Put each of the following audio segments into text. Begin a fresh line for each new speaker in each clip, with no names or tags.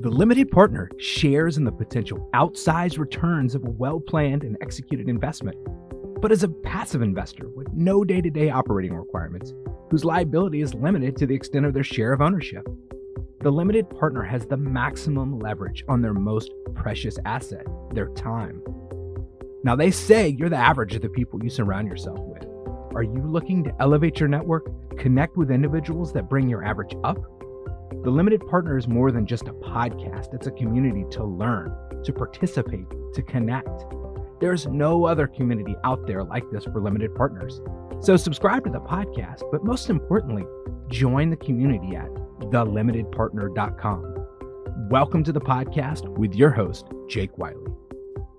The limited partner shares in the potential outsized returns of a well planned and executed investment, but is a passive investor with no day to day operating requirements, whose liability is limited to the extent of their share of ownership. The limited partner has the maximum leverage on their most precious asset, their time. Now, they say you're the average of the people you surround yourself with. Are you looking to elevate your network, connect with individuals that bring your average up? The Limited Partner is more than just a podcast, it's a community to learn, to participate, to connect. There's no other community out there like this for limited partners. So subscribe to the podcast, but most importantly, join the community at thelimitedpartner.com. Welcome to the podcast with your host, Jake Wiley.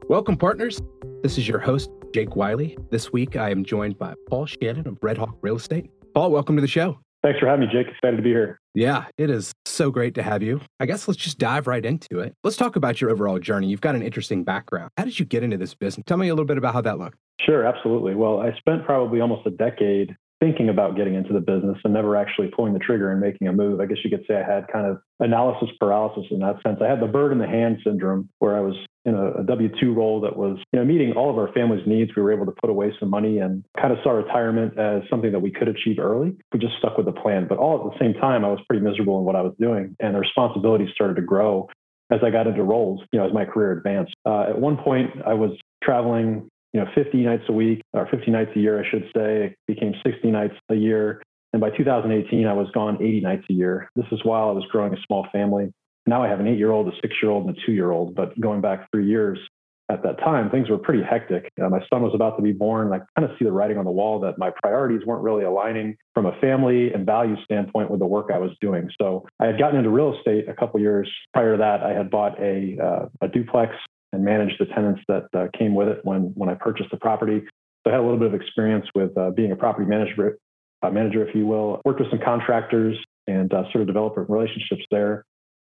Welcome, partners. This is your host, Jake Wiley. This week, I am joined by Paul Shannon of Red Hawk Real Estate. Paul, welcome to the show.
Thanks for having me, Jake. Excited to be here.
Yeah, it is so great to have you. I guess let's just dive right into it. Let's talk about your overall journey. You've got an interesting background. How did you get into this business? Tell me a little bit about how that looked.
Sure, absolutely. Well, I spent probably almost a decade thinking about getting into the business and never actually pulling the trigger and making a move. I guess you could say I had kind of analysis paralysis in that sense. I had the bird in the hand syndrome where I was in a, a W 2 role that was you know, meeting all of our family's needs. We were able to put away some money and kind of saw retirement as something that we could achieve early. We just stuck with the plan. But all at the same time, I was pretty miserable in what I was doing, and the responsibilities started to grow as I got into roles, you know, as my career advanced. Uh, at one point, I was traveling you know, 50 nights a week or 50 nights a year, I should say. It became 60 nights a year. And by 2018, I was gone 80 nights a year. This is while I was growing a small family. Now I have an eight year old, a six year old, and a two year old. But going back three years at that time, things were pretty hectic. Uh, my son was about to be born. I kind of see the writing on the wall that my priorities weren't really aligning from a family and value standpoint with the work I was doing. So I had gotten into real estate a couple years prior to that. I had bought a, uh, a duplex and managed the tenants that uh, came with it when when I purchased the property. So I had a little bit of experience with uh, being a property manager, uh, manager, if you will. Worked with some contractors and uh, sort of developed relationships there.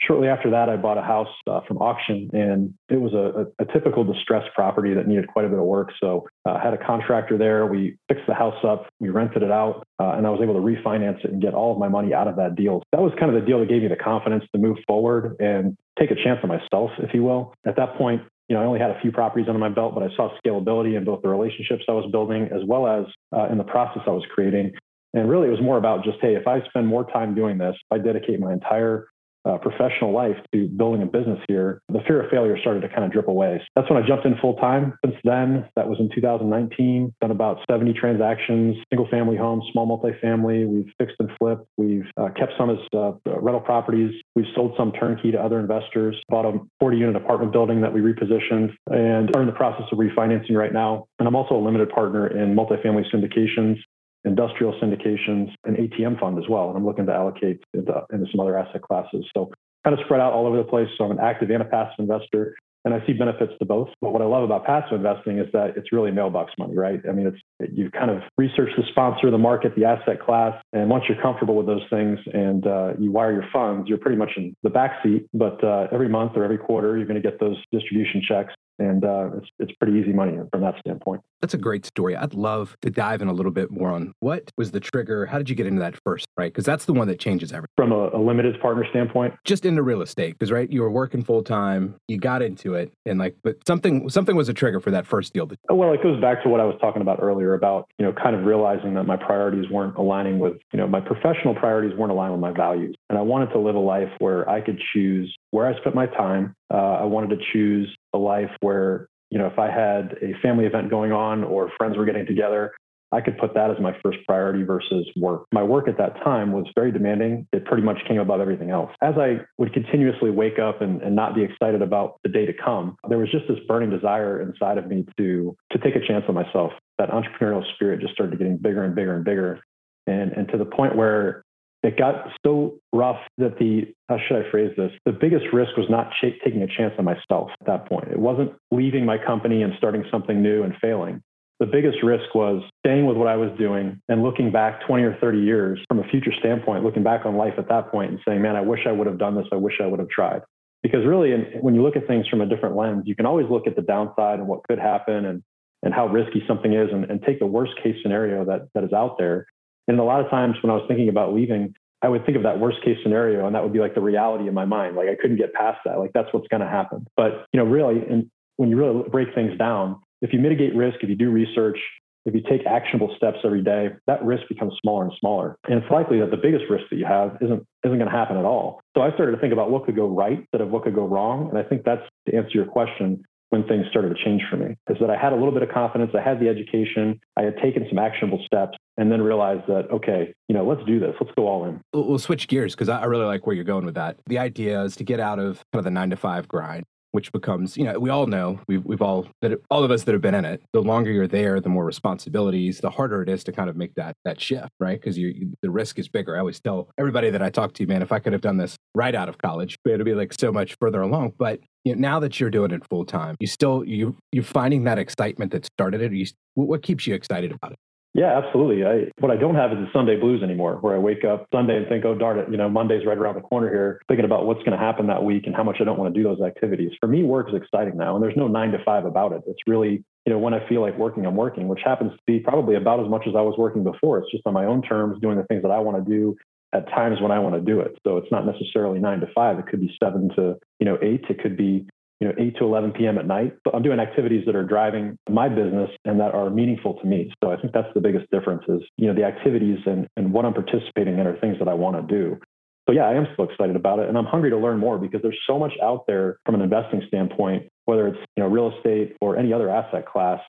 Shortly after that, I bought a house uh, from auction, and it was a, a, a, typical distressed property that needed quite a bit of work. So uh, I had a contractor there. We fixed the house up, we rented it out, and I was able to refinance it and get all of my money out of that deal. That was kind of the deal that gave me the confidence to move forward and take a chance on myself, if you will. At that point, you know, I only had a few properties under my belt, but I saw scalability in both the relationships I was building as well as uh, in the process I was creating. And really, it was more about just, hey, if I spend more time doing this, if I dedicate my entire uh, professional life to building a business here, the fear of failure started to kind of drip away. So that's when I jumped in full time. Since then, that was in 2019, done about 70 transactions, single family homes, small multifamily. We've fixed and flipped. We've uh, kept some as uh, rental properties. We've sold some turnkey to other investors, bought a 40 unit apartment building that we repositioned and are in the process of refinancing right now. And I'm also a limited partner in multifamily syndications industrial syndications, and ATM fund as well. And I'm looking to allocate into, into some other asset classes. So kind of spread out all over the place. So I'm an active and a passive investor and I see benefits to both. But what I love about passive investing is that it's really mailbox money, right? I mean, it's you kind of research the sponsor, the market, the asset class, and once you're comfortable with those things and uh, you wire your funds, you're pretty much in the back seat. But uh, every month or every quarter, you're going to get those distribution checks and uh, it's it's pretty easy money from that standpoint.
That's a great story. I'd love to dive in a little bit more on what was the trigger. How did you get into that first, right? Because that's the one that changes everything.
From a, a limited partner standpoint,
just into real estate, because right, you were working full time, you got into it, and like, but something something was a trigger for that first deal.
Well, it goes back to what I was talking about earlier about you know kind of realizing that my priorities weren't aligning with you know my professional priorities weren't aligned with my values, and I wanted to live a life where I could choose where I spent my time. Uh, I wanted to choose a life where you know, if I had a family event going on or friends were getting together, I could put that as my first priority versus work. My work at that time was very demanding. It pretty much came above everything else. As I would continuously wake up and, and not be excited about the day to come, there was just this burning desire inside of me to, to take a chance on myself. That entrepreneurial spirit just started getting bigger and bigger and bigger. And, and to the point where it got so rough that the how should I phrase this? The biggest risk was not ch- taking a chance on myself at that point. It wasn't leaving my company and starting something new and failing. The biggest risk was staying with what I was doing and looking back 20 or 30 years from a future standpoint, looking back on life at that point and saying, man, I wish I would have done this. I wish I would have tried. Because really, when you look at things from a different lens, you can always look at the downside and what could happen and, and how risky something is and, and take the worst case scenario that, that is out there and a lot of times when I was thinking about leaving, I would think of that worst case scenario and that would be like the reality in my mind. Like I couldn't get past that. Like that's what's going to happen. But, you know, really, and when you really break things down, if you mitigate risk, if you do research, if you take actionable steps every day, that risk becomes smaller and smaller. And it's likely that the biggest risk that you have isn't isn't going to happen at all. So I started to think about what could go right instead of what could go wrong. And I think that's to answer your question when things started to change for me is that I had a little bit of confidence, I had the education, I had taken some actionable steps, and then realized that okay, you know, let's do this, let's go all in.
We'll, switch gears because I really like where you're going with that. The idea is to get out of kind of the nine to five grind which becomes, you know, we all know, we've, we've all, that all of us that have been in it, the longer you're there, the more responsibilities, the harder it is to kind of make that, that shift, right? Because you, you, the risk is bigger. I always tell everybody that I talk to, man, if I could have done this right out of college, it'd be like so much further along. But you know, now that you're doing it full time, you still, you, you're finding that excitement that started it. You, what keeps you excited about it?
Yeah, absolutely. I, what I don't have is the Sunday blues anymore, where I wake up Sunday and think, oh, darn it, you know, Monday's right around the corner here, thinking about what's going to happen that week and how much I don't want to do those activities. For me, work is exciting now, and there's no nine to five about it. It's really, you know, when I feel like working, I'm working, which happens to be probably about as much as I was working before. It's just on my own terms, doing the things that I want to do at times when I want to do it. So it's not necessarily nine to five. It could be seven to, you know, eight. It could be you know 8 to 11 p.m. at night. But I'm doing activities that are driving my business and that are meaningful to me. So I think that's the biggest difference is you know the activities and and what I'm participating in are things that I want to do. So yeah, I am still excited about it, and I'm hungry to learn more because there's so much out there from an investing standpoint, whether it's you know real estate or any other asset class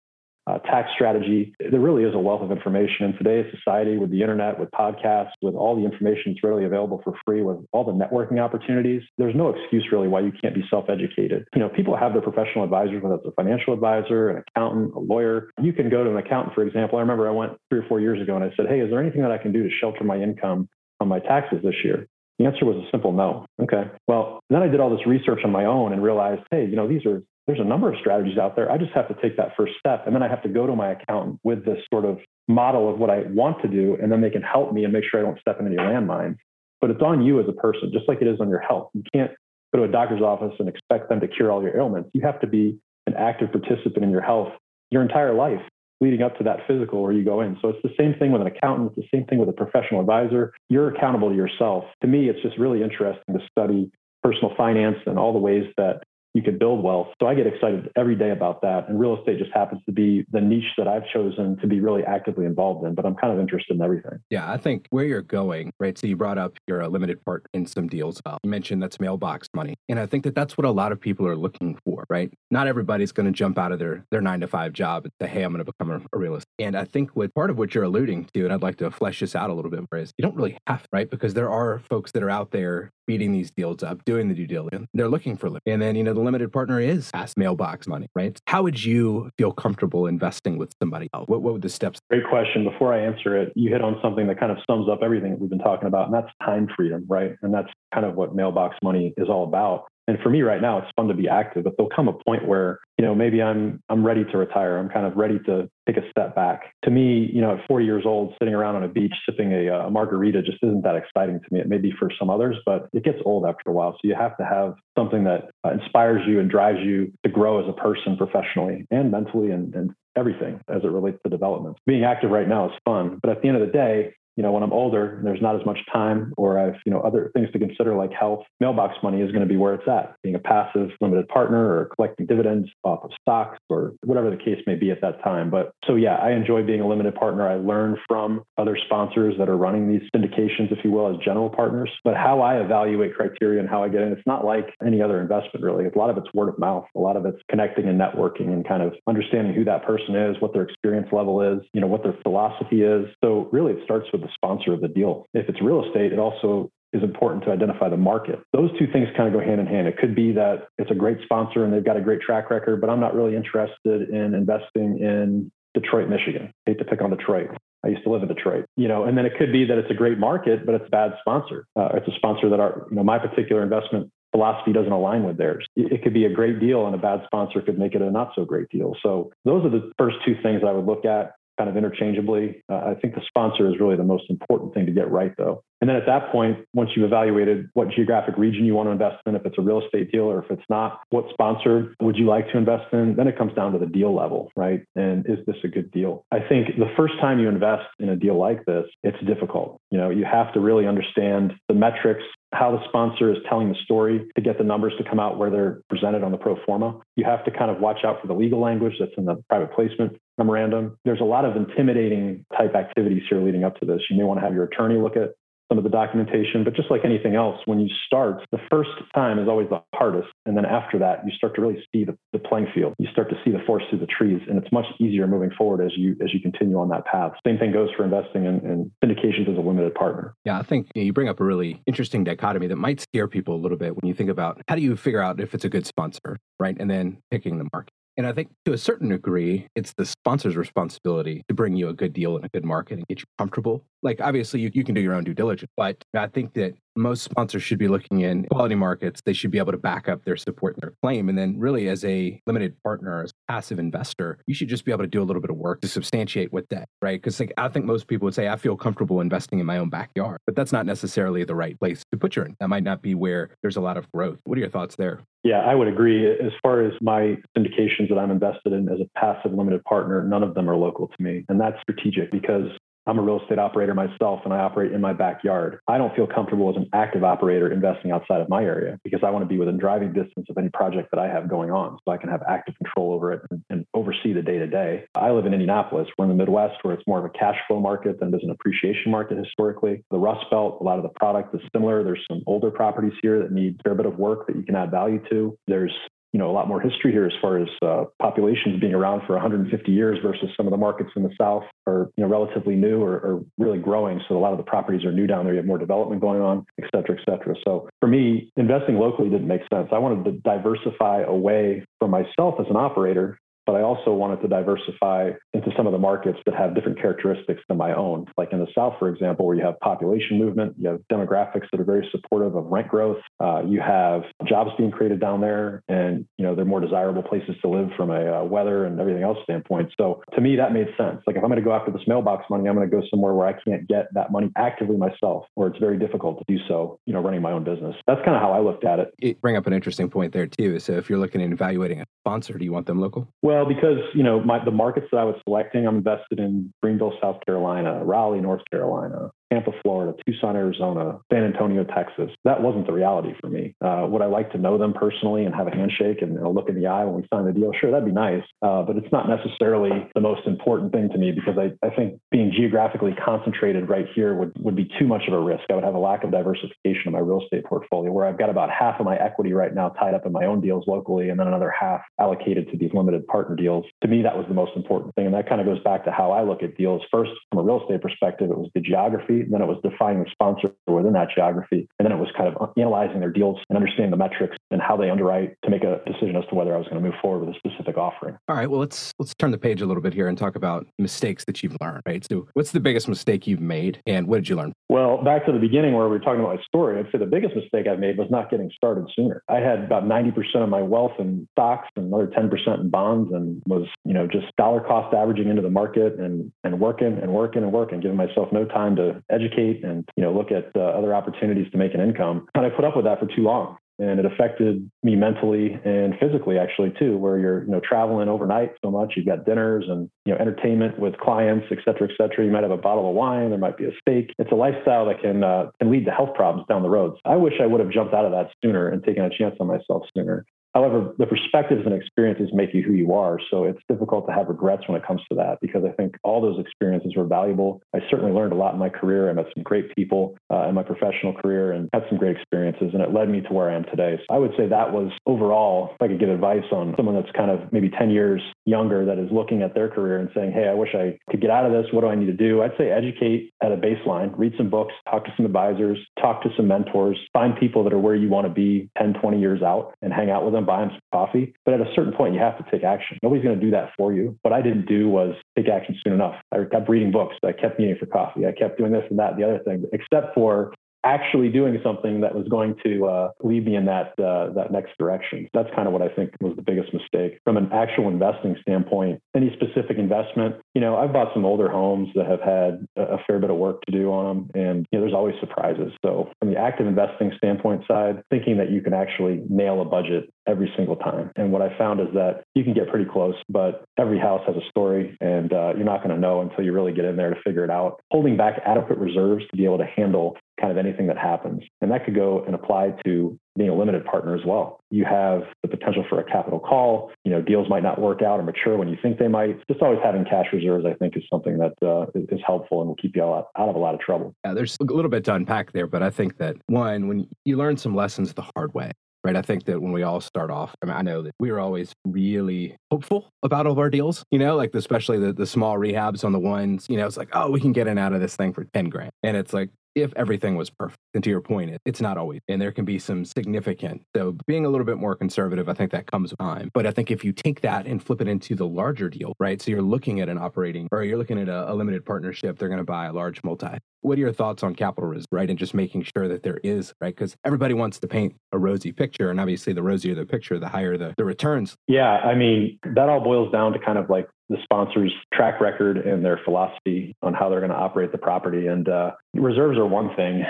uh, tax strategy. There really is a wealth of information in today's society with the internet, with podcasts, with all the information that's readily available for free, with all the networking opportunities. There's no excuse really why you can't be self-educated. You know, people have their professional advisors, whether it's a financial advisor, an accountant, a lawyer. You can go to an accountant, for example. I remember I went three or four years ago and I said, "Hey, is there anything that I can do to shelter my income on my taxes this year?" The answer was a simple no. Okay. Well, then I did all this research on my own and realized, hey, you know, these are there's a number of strategies out there. I just have to take that first step. And then I have to go to my accountant with this sort of model of what I want to do. And then they can help me and make sure I don't step into any landmines. But it's on you as a person, just like it is on your health. You can't go to a doctor's office and expect them to cure all your ailments. You have to be an active participant in your health your entire life leading up to that physical where you go in. So it's the same thing with an accountant, it's the same thing with a professional advisor. You're accountable to yourself. To me, it's just really interesting to study personal finance and all the ways that you could build wealth. So I get excited every day about that. And real estate just happens to be the niche that I've chosen to be really actively involved in, but I'm kind of interested in everything.
Yeah, I think where you're going, right? So you brought up you're a uh, limited part in some deals. Well. You mentioned that's mailbox money. And I think that that's what a lot of people are looking for, right? Not everybody's going to jump out of their, their nine to five job and say, hey, I'm going to become a, a realist. And I think what part of what you're alluding to, and I'd like to flesh this out a little bit more, is you don't really have, right? Because there are folks that are out there beating these deals up, doing the due diligence. They're looking for, and then, you know, the limited partner is past mailbox money, right? How would you feel comfortable investing with somebody else? What, what would the steps?
Great question. Before I answer it, you hit on something that kind of sums up everything that we've been talking about, and that's time freedom, right? And that's kind of what mailbox money is all about. And for me right now, it's fun to be active, but there'll come a point where, you know, maybe I'm I'm ready to retire. I'm kind of ready to take a step back. To me, you know, at 40 years old, sitting around on a beach sipping a, a margarita just isn't that exciting to me. It may be for some others, but it gets old after a while. So you have to have something that uh, inspires you and drives you to grow as a person professionally and mentally and, and everything as it relates to development. Being active right now is fun, but at the end of the day, you know, when I'm older, and there's not as much time or I've, you know, other things to consider like health, mailbox money is going to be where it's at. Being a passive limited partner or collecting dividends off of stocks or whatever the case may be at that time. But so, yeah, I enjoy being a limited partner. I learn from other sponsors that are running these syndications, if you will, as general partners. But how I evaluate criteria and how I get in, it's not like any other investment really. A lot of it's word of mouth. A lot of it's connecting and networking and kind of understanding who that person is, what their experience level is, you know, what their philosophy is. So really it starts with the sponsor of the deal. If it's real estate, it also is important to identify the market. Those two things kind of go hand in hand. It could be that it's a great sponsor and they've got a great track record, but I'm not really interested in investing in Detroit, Michigan. I hate to pick on Detroit. I used to live in Detroit, you know, and then it could be that it's a great market, but it's a bad sponsor. Uh, it's a sponsor that our, you know, my particular investment philosophy doesn't align with theirs. It could be a great deal and a bad sponsor could make it a not so great deal. So those are the first two things I would look at kind of interchangeably. Uh, I think the sponsor is really the most important thing to get right, though. And then at that point, once you've evaluated what geographic region you want to invest in, if it's a real estate deal or if it's not, what sponsor would you like to invest in, then it comes down to the deal level, right? And is this a good deal? I think the first time you invest in a deal like this, it's difficult. You know, you have to really understand the metrics how the sponsor is telling the story to get the numbers to come out where they're presented on the pro forma. You have to kind of watch out for the legal language that's in the private placement memorandum. There's a lot of intimidating type activities here leading up to this. You may want to have your attorney look at some of the documentation. But just like anything else, when you start, the first time is always the hardest. And then after that, you start to really see the, the playing field. You start to see the forest through the trees. And it's much easier moving forward as you as you continue on that path. Same thing goes for investing in, in syndications as a limited partner.
Yeah, I think you bring up a really interesting dichotomy that might scare people a little bit when you think about how do you figure out if it's a good sponsor, right? And then picking the market. And I think to a certain degree, it's the sponsor's responsibility to bring you a good deal in a good market and get you comfortable. Like, obviously, you, you can do your own due diligence, but I think that most sponsors should be looking in quality markets. They should be able to back up their support and their claim. And then, really, as a limited partner, as a passive investor, you should just be able to do a little bit of work to substantiate what that, right? Because like, I think most people would say, I feel comfortable investing in my own backyard, but that's not necessarily the right place to put your in. That might not be where there's a lot of growth. What are your thoughts there?
Yeah, I would agree. As far as my syndications that I'm invested in as a passive limited partner, none of them are local to me. And that's strategic because I'm a real estate operator myself and I operate in my backyard. I don't feel comfortable as an active operator investing outside of my area because I want to be within driving distance of any project that I have going on so I can have active control over it and, and oversee the day to day. I live in Indianapolis. We're in the Midwest where it's more of a cash flow market than it is an appreciation market historically. The Rust Belt, a lot of the product is similar. There's some older properties here that need a fair bit of work that you can add value to. There's you know a lot more history here as far as uh, populations being around for 150 years versus some of the markets in the south are you know relatively new or, or, really growing. So a lot of the properties are new down there. You have more development going on, et cetera, et cetera. So for me, investing locally didn't make sense. I wanted to diversify away from myself as an operator but I also wanted to diversify into some of the markets that have different characteristics than my own. Like in the South, for example, where you have population movement, you have demographics that are very supportive of rent growth. Uh, you have jobs being created down there, and you know they're more desirable places to live from a uh, weather and everything else standpoint. So to me, that made sense. Like if I'm going to go after this mailbox money, I'm going to go somewhere where I can't get that money actively myself, where it's very difficult to do so. You know, running my own business. That's kind of how I looked at it.
You bring up an interesting point there too. So if you're looking at evaluating a sponsor, do you want them local?
Well, well, because you know my, the markets that I was selecting, I'm invested in Greenville, South Carolina, Raleigh, North Carolina, Tampa, Florida, Tucson, Arizona, San Antonio, Texas. That wasn't the reality for me. Uh, would I like to know them personally and have a handshake and a look in the eye when we sign the deal? Sure, that'd be nice. Uh, but it's not necessarily the most important thing to me because I, I think being geographically concentrated right here would, would be too much of a risk. I would have a lack of diversification in my real estate portfolio where I've got about half of my equity right now tied up in my own deals locally and then another half allocated to these limited partner deals. To me, that was the most important thing. And that kind of goes back to how I look at deals. First, from a real estate perspective, it was the geography geography. Then it was defining the sponsor within that geography. And then it was kind of analyzing their deals and understanding the metrics and how they underwrite to make a decision as to whether I was going to move forward with a specific offering.
All right. Well, let's let's turn the page a little bit here and talk about mistakes that you've learned. Right. So, what's the biggest mistake you've made, and what did you learn?
Well, back to the beginning where we were talking about my story, I'd say the biggest mistake I've made was not getting started sooner. I had about 90% of my wealth in stocks and another 10% in bonds, and was you know just dollar cost averaging into the market and and working and working and working, giving myself no time to educate and you know look at uh, other opportunities to make an income. And I put up with that for too long, and it affected me mentally and physically actually too. Where you're you know traveling overnight so much, you've got dinners and you know entertainment with clients, et cetera, et cetera. You might have a bottle of wine, there might be a steak. It's a lifestyle that can uh, can lead to health problems down the road. I wish I would have jumped out of that sooner and taken a chance on myself sooner. However, the perspectives and experiences make you who you are. So it's difficult to have regrets when it comes to that because I think all those experiences were valuable. I certainly learned a lot in my career. I met some great people uh, in my professional career and had some great experiences, and it led me to where I am today. So I would say that was overall, if I could give advice on someone that's kind of maybe 10 years younger that is looking at their career and saying, Hey, I wish I could get out of this. What do I need to do? I'd say educate at a baseline, read some books, talk to some advisors, talk to some mentors, find people that are where you want to be 10, 20 years out and hang out with them, buy them some coffee. But at a certain point, you have to take action. Nobody's going to do that for you. What I didn't do was take action soon enough. I kept reading books. I kept meeting for coffee. I kept doing this and that, and the other thing, except for actually doing something that was going to uh, lead me in that uh, that next direction. That's kind of what I think was the biggest mistake from an actual investing standpoint. Any specific investment, you know, I've bought some older homes that have had a fair bit of work to do on them, and you know, there's always surprises. So, from the active investing standpoint side, thinking that you can actually nail a budget every single time. And what I found is that you can get pretty close, but every house has a story, and uh, you're not going to know until you really get in there to figure it out. Holding back adequate reserves to be able to handle kind of anything that happens. And that could go and apply to being a limited partner as well. You have the potential for a capital call. You know, deals might not work out or mature when you think they might. Just always having cash reserves, I think, is something that uh, is helpful and will keep you out, out of a lot of trouble.
Yeah, there's a little bit to unpack there, but I think that one, when you learn some lessons the hard way, right? I think that when we all start off, I mean, I know that we were always really hopeful about all of our deals, you know, like especially the, the small rehabs on the ones, you know, it's like, oh, we can get in out of this thing for 10 grand. And it's like, if everything was perfect. And to your point, it's not always. And there can be some significant. So being a little bit more conservative, I think that comes with time. But I think if you take that and flip it into the larger deal, right? So you're looking at an operating or you're looking at a, a limited partnership, they're going to buy a large multi. What are your thoughts on capital risk, right? And just making sure that there is, right? Because everybody wants to paint a rosy picture. And obviously, the rosier the picture, the higher the, the returns.
Yeah. I mean, that all boils down to kind of like the sponsor's track record and their philosophy on how they're going to operate the property. And uh, reserves are one thing.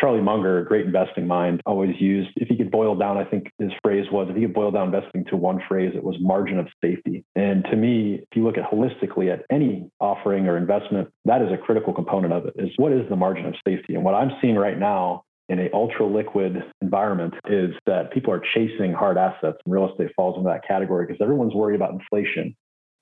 Charlie Munger, a great investing mind, always used, if he could boil down, I think his phrase was, if he could boil down investing to one phrase, it was margin of safety. And to me, if you look at holistically at any offering or investment, that is a critical component of it is what is the margin of safety? And what I'm seeing right now in a ultra liquid environment is that people are chasing hard assets and real estate falls into that category because everyone's worried about inflation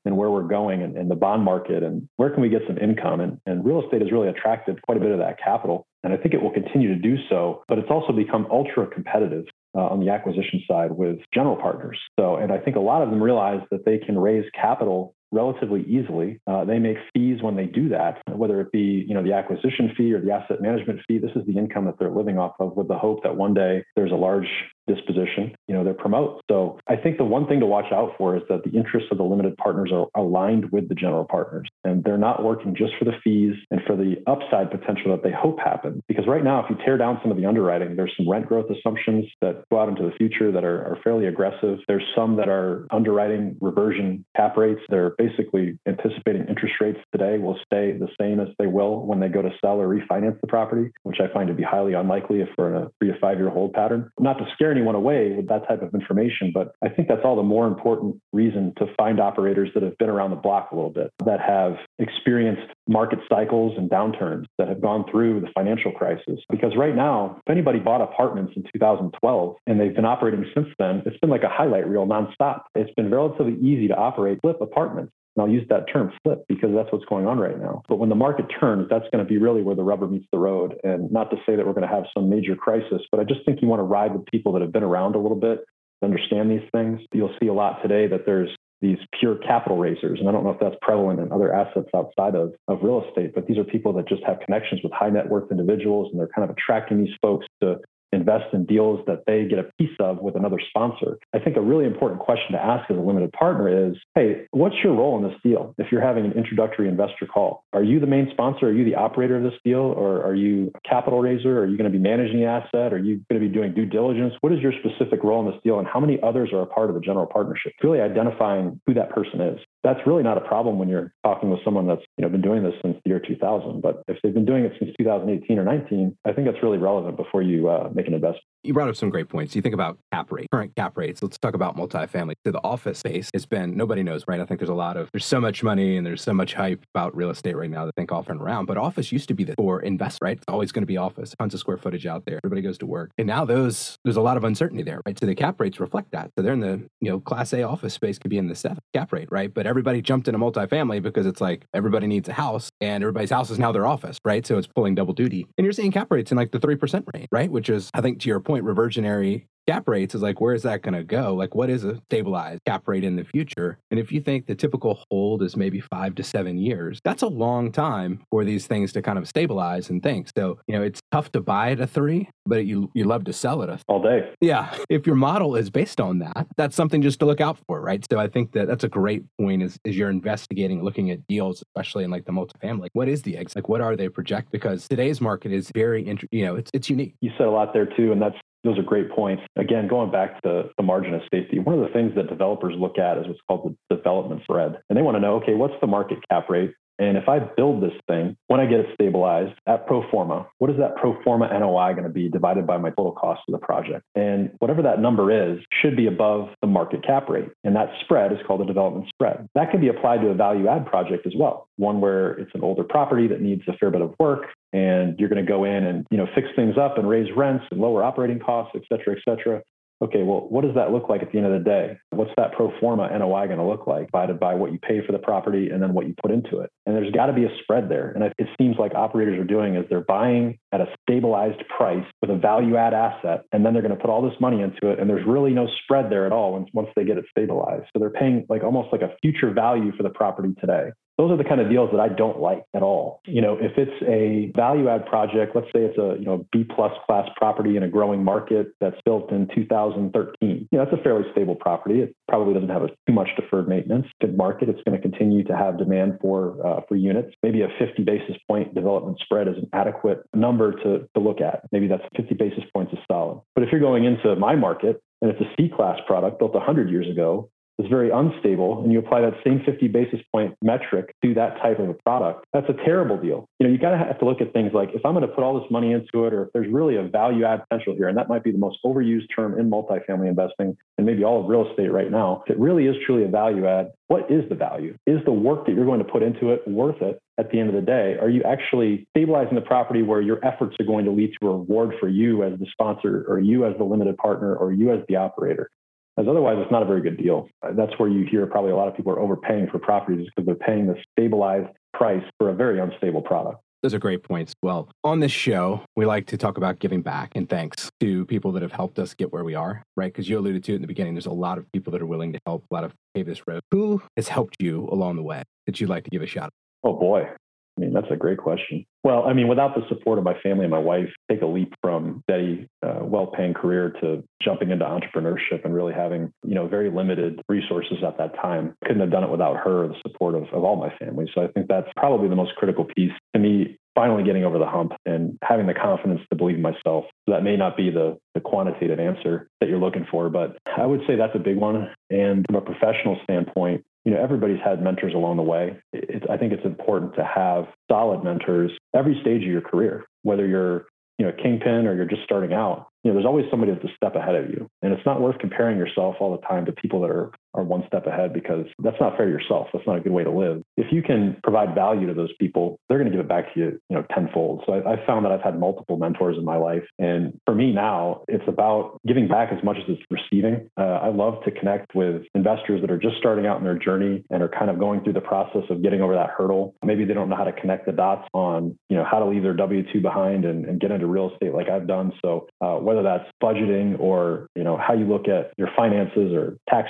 and where we're going and, and, the bond market and where can we get some income. And, and real estate has really attracted quite a bit of that capital. And I think it will continue to do so, but it's also become ultra competitive uh, on the acquisition side with general partners. So, and I think a lot of them realize that they can raise capital relatively easily. Uh, they make fees when they do that, whether it be you know the acquisition fee or the asset management fee. This is the income that they're living off of, with the hope that one day there's a large disposition, you know, they promote. So I think the one thing to watch out for is that the interests of the limited partners are aligned with the general partners. And they're not working just for the fees and for the upside potential that they hope happen. Because right now, if you tear down some of the underwriting, there's some rent growth assumptions that go out into the future that are, are fairly aggressive. There's some that are underwriting reversion cap rates. They're basically anticipating interest rates today will stay the same as they will when they go to sell or refinance the property, which I find to be highly unlikely if we're in a three to five year hold pattern. Not to scare anyone away with that type of information. But I think that's all the more important reason to find operators that have been around the block a little bit, that have experienced market cycles and downturns, that have gone through the financial crisis. Because right now, if anybody bought apartments in 2012 and they've been operating since then, it's been like a highlight reel nonstop. It's been relatively easy to operate flip apartments. And I'll use that term flip because that's what's going on right now. But when the market turns, that's going to be really where the rubber meets the road. And not to say that we're going to have some major crisis, but I just think you want to ride with people that have been around a little bit, understand these things. You'll see a lot today that there's these pure capital raisers. And I don't know if that's prevalent in other assets outside of, of real estate, but these are people that just have connections with high net worth individuals and they're kind of attracting these folks to invest in deals that they get a piece of with another sponsor. I think a really important question to ask as a limited partner is, hey, what's your role in this deal? If you're having an introductory investor call, are you the main sponsor? Are you the operator of this deal? Or are you a capital raiser? Are you going to be managing the asset? Are you going to be doing due diligence? What is your specific role in this deal? And how many others are a part of the general partnership? Really identifying who that person is that's really not a problem when you're talking with someone that's you know been doing this since the year 2000. But if they've been doing it since 2018 or 19, I think that's really relevant before you uh, make an investment.
You brought up some great points. You think about cap rate, current cap rates. Let's talk about multifamily. So the office space has been nobody knows, right? I think there's a lot of there's so much money and there's so much hype about real estate right now that think off and around. But office used to be the for invest, right? It's always going to be office, tons of square footage out there. Everybody goes to work, and now those there's a lot of uncertainty there, right? So the cap rates reflect that. So they're in the you know class A office space could be in the seven cap rate, right? But everybody jumped in a multifamily because it's like everybody needs a house and everybody's house is now their office, right? So it's pulling double duty. And you're seeing cap rates in like the 3% range, right? Which is, I think, to your point, reversionary cap rates is like where is that going to go? Like what is a stabilized cap rate in the future? And if you think the typical hold is maybe five to seven years that's a long time for these things to kind of stabilize and think. So you know it's tough to buy at a three but you you love to sell it a
all day.
Yeah. If your model is based on that that's something just to look out for right? So i think that that's a great point is, is you're investigating looking at deals especially in like the multifamily. What is the exit like what are they project? Because today's market is very you know it's, it's unique.
You said a lot there too and that's those are great points. Again, going back to the margin of safety, one of the things that developers look at is what's called the development spread. And they want to know, okay, what's the market cap rate? And if I build this thing, when I get it stabilized at pro forma, what is that pro forma NOI going to be divided by my total cost of the project? And whatever that number is should be above the market cap rate. And that spread is called the development spread. That can be applied to a value add project as well, one where it's an older property that needs a fair bit of work and you're going to go in and you know fix things up and raise rents and lower operating costs, et cetera, et cetera okay, well, what does that look like at the end of the day? What's that pro forma NOI going to look like divided by what you pay for the property and then what you put into it? And there's got to be a spread there. And it seems like operators are doing is they're buying at a stabilized price with a value add asset, and then they're going to put all this money into it. And there's really no spread there at all once, once they get it stabilized. So they're paying like almost like a future value for the property today those are the kind of deals that I don't like at all. You know, if it's a value add project, let's say it's a you know B plus class property in a growing market that's built in 2013. You know, that's a fairly stable property. It probably doesn't have a, too much deferred maintenance. Good market. It's going to continue to have demand for uh, for units. Maybe a 50 basis point development spread is an adequate number to to look at. Maybe that's 50 basis points is solid. But if you're going into my market and it's a C class product built 100 years ago, is very unstable and you apply that same 50 basis point metric to that type of a product, that's a terrible deal. You know, you got to have to look at things like if I'm going to put all this money into it or if there's really a value add potential here, and that might be the most overused term in multifamily investing and maybe all of real estate right now. If it really is truly a value add, what is the value? Is the work that you're going to put into it worth it at the end of the day? Are you actually stabilizing the property where your efforts are going to lead to a reward for you as the sponsor or you as the limited partner or you as the operator? As otherwise it's not a very good deal. Uh, that's where you hear probably a lot of people are overpaying for properties because they're paying the stabilized price for a very unstable product.
Those are great points. Well, on this show, we like to talk about giving back and thanks to people that have helped us get where we are, right? Because you alluded to it in the beginning, there's a lot of people that are willing to help, a lot of pave this road. Who has helped you along the way that you'd like to give a shout out?
Oh boy, I mean, that's a great question. Well, I mean, without the support of my family and my wife, take a leap from steady, uh, well-paying career to jumping into entrepreneurship and really having, you know, very limited resources at that time. Couldn't have done it without her, the support of, of all my family. So I think that's probably the most critical piece to me. Finally, getting over the hump and having the confidence to believe in myself. That may not be the, the quantitative answer that you're looking for, but I would say that's a big one. And from a professional standpoint, you know, everybody's had mentors along the way. I think it's important to have solid mentors every stage of your career, whether you're, you know, kingpin or you're just starting out. You know, there's always somebody that's a step ahead of you. And it's not worth comparing yourself all the time to people that are are one step ahead because that's not fair to yourself. That's not a good way to live. If you can provide value to those people, they're going to give it back to you, you know, tenfold. So I, I found that I've had multiple mentors in my life, and for me now, it's about giving back as much as it's receiving. Uh, I love to connect with investors that are just starting out in their journey and are kind of going through the process of getting over that hurdle. Maybe they don't know how to connect the dots on, you know, how to leave their W two behind and, and, get into real estate like I've done. So uh, whether that's budgeting or you know how you look at your finances or tax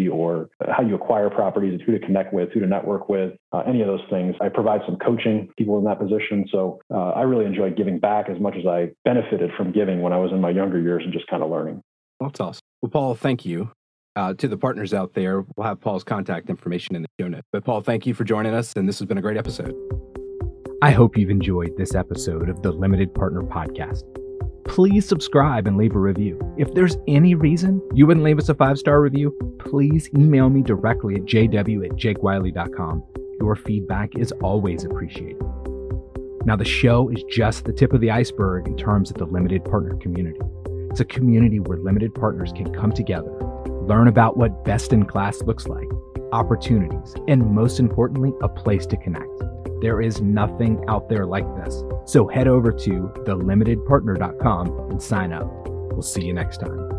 strategy or how you acquire properties and who to connect with, who to network with, uh, any of those things. I provide some coaching people in that position. So uh, I really enjoy giving back as much as I benefited from giving when I was in my younger years and just kind of learning.
That's awesome. Well, Paul, thank you. Uh, to the partners out there, we'll have Paul's contact information in the show notes. But Paul, thank you for joining us, and this has been a great episode. I hope you've enjoyed this episode of the Limited Partner Podcast please subscribe and leave a review. If there's any reason you wouldn't leave us a five star review, please email me directly at jw at jakewiley.com. Your feedback is always appreciated. Now, the show is just the tip of the iceberg in terms of the limited partner community. It's a community where limited partners can come together, learn about what best in class looks like, opportunities, and most importantly, a place to connect. There is nothing out there like this. So head over to thelimitedpartner.com and sign up. We'll see you next time.